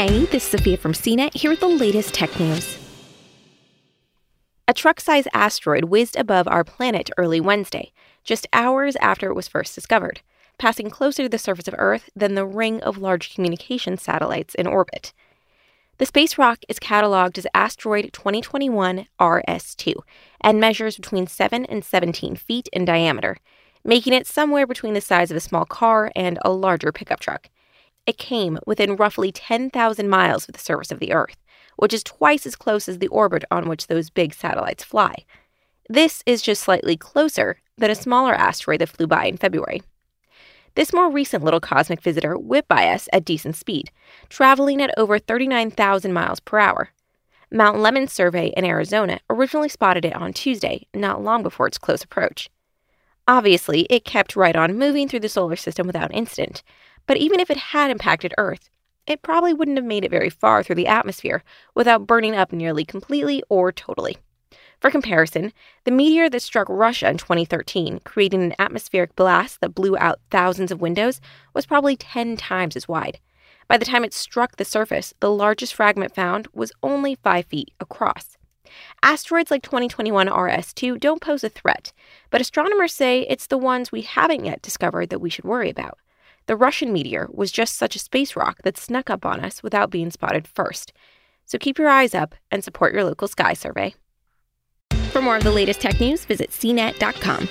Hey, this is Sophia from CNET here with the latest tech news. A truck sized asteroid whizzed above our planet early Wednesday, just hours after it was first discovered, passing closer to the surface of Earth than the ring of large communication satellites in orbit. The space rock is cataloged as asteroid 2021 RS2 and measures between 7 and 17 feet in diameter, making it somewhere between the size of a small car and a larger pickup truck it came within roughly 10,000 miles of the surface of the Earth, which is twice as close as the orbit on which those big satellites fly. This is just slightly closer than a smaller asteroid that flew by in February. This more recent little cosmic visitor whipped by us at decent speed, traveling at over 39,000 miles per hour. Mount Lemmon Survey in Arizona originally spotted it on Tuesday, not long before its close approach. Obviously, it kept right on moving through the solar system without incident, but even if it had impacted Earth, it probably wouldn't have made it very far through the atmosphere without burning up nearly completely or totally. For comparison, the meteor that struck Russia in 2013, creating an atmospheric blast that blew out thousands of windows, was probably 10 times as wide. By the time it struck the surface, the largest fragment found was only 5 feet across. Asteroids like 2021 RS2 don't pose a threat, but astronomers say it's the ones we haven't yet discovered that we should worry about. The Russian meteor was just such a space rock that snuck up on us without being spotted first. So keep your eyes up and support your local sky survey. For more of the latest tech news, visit cnet.com.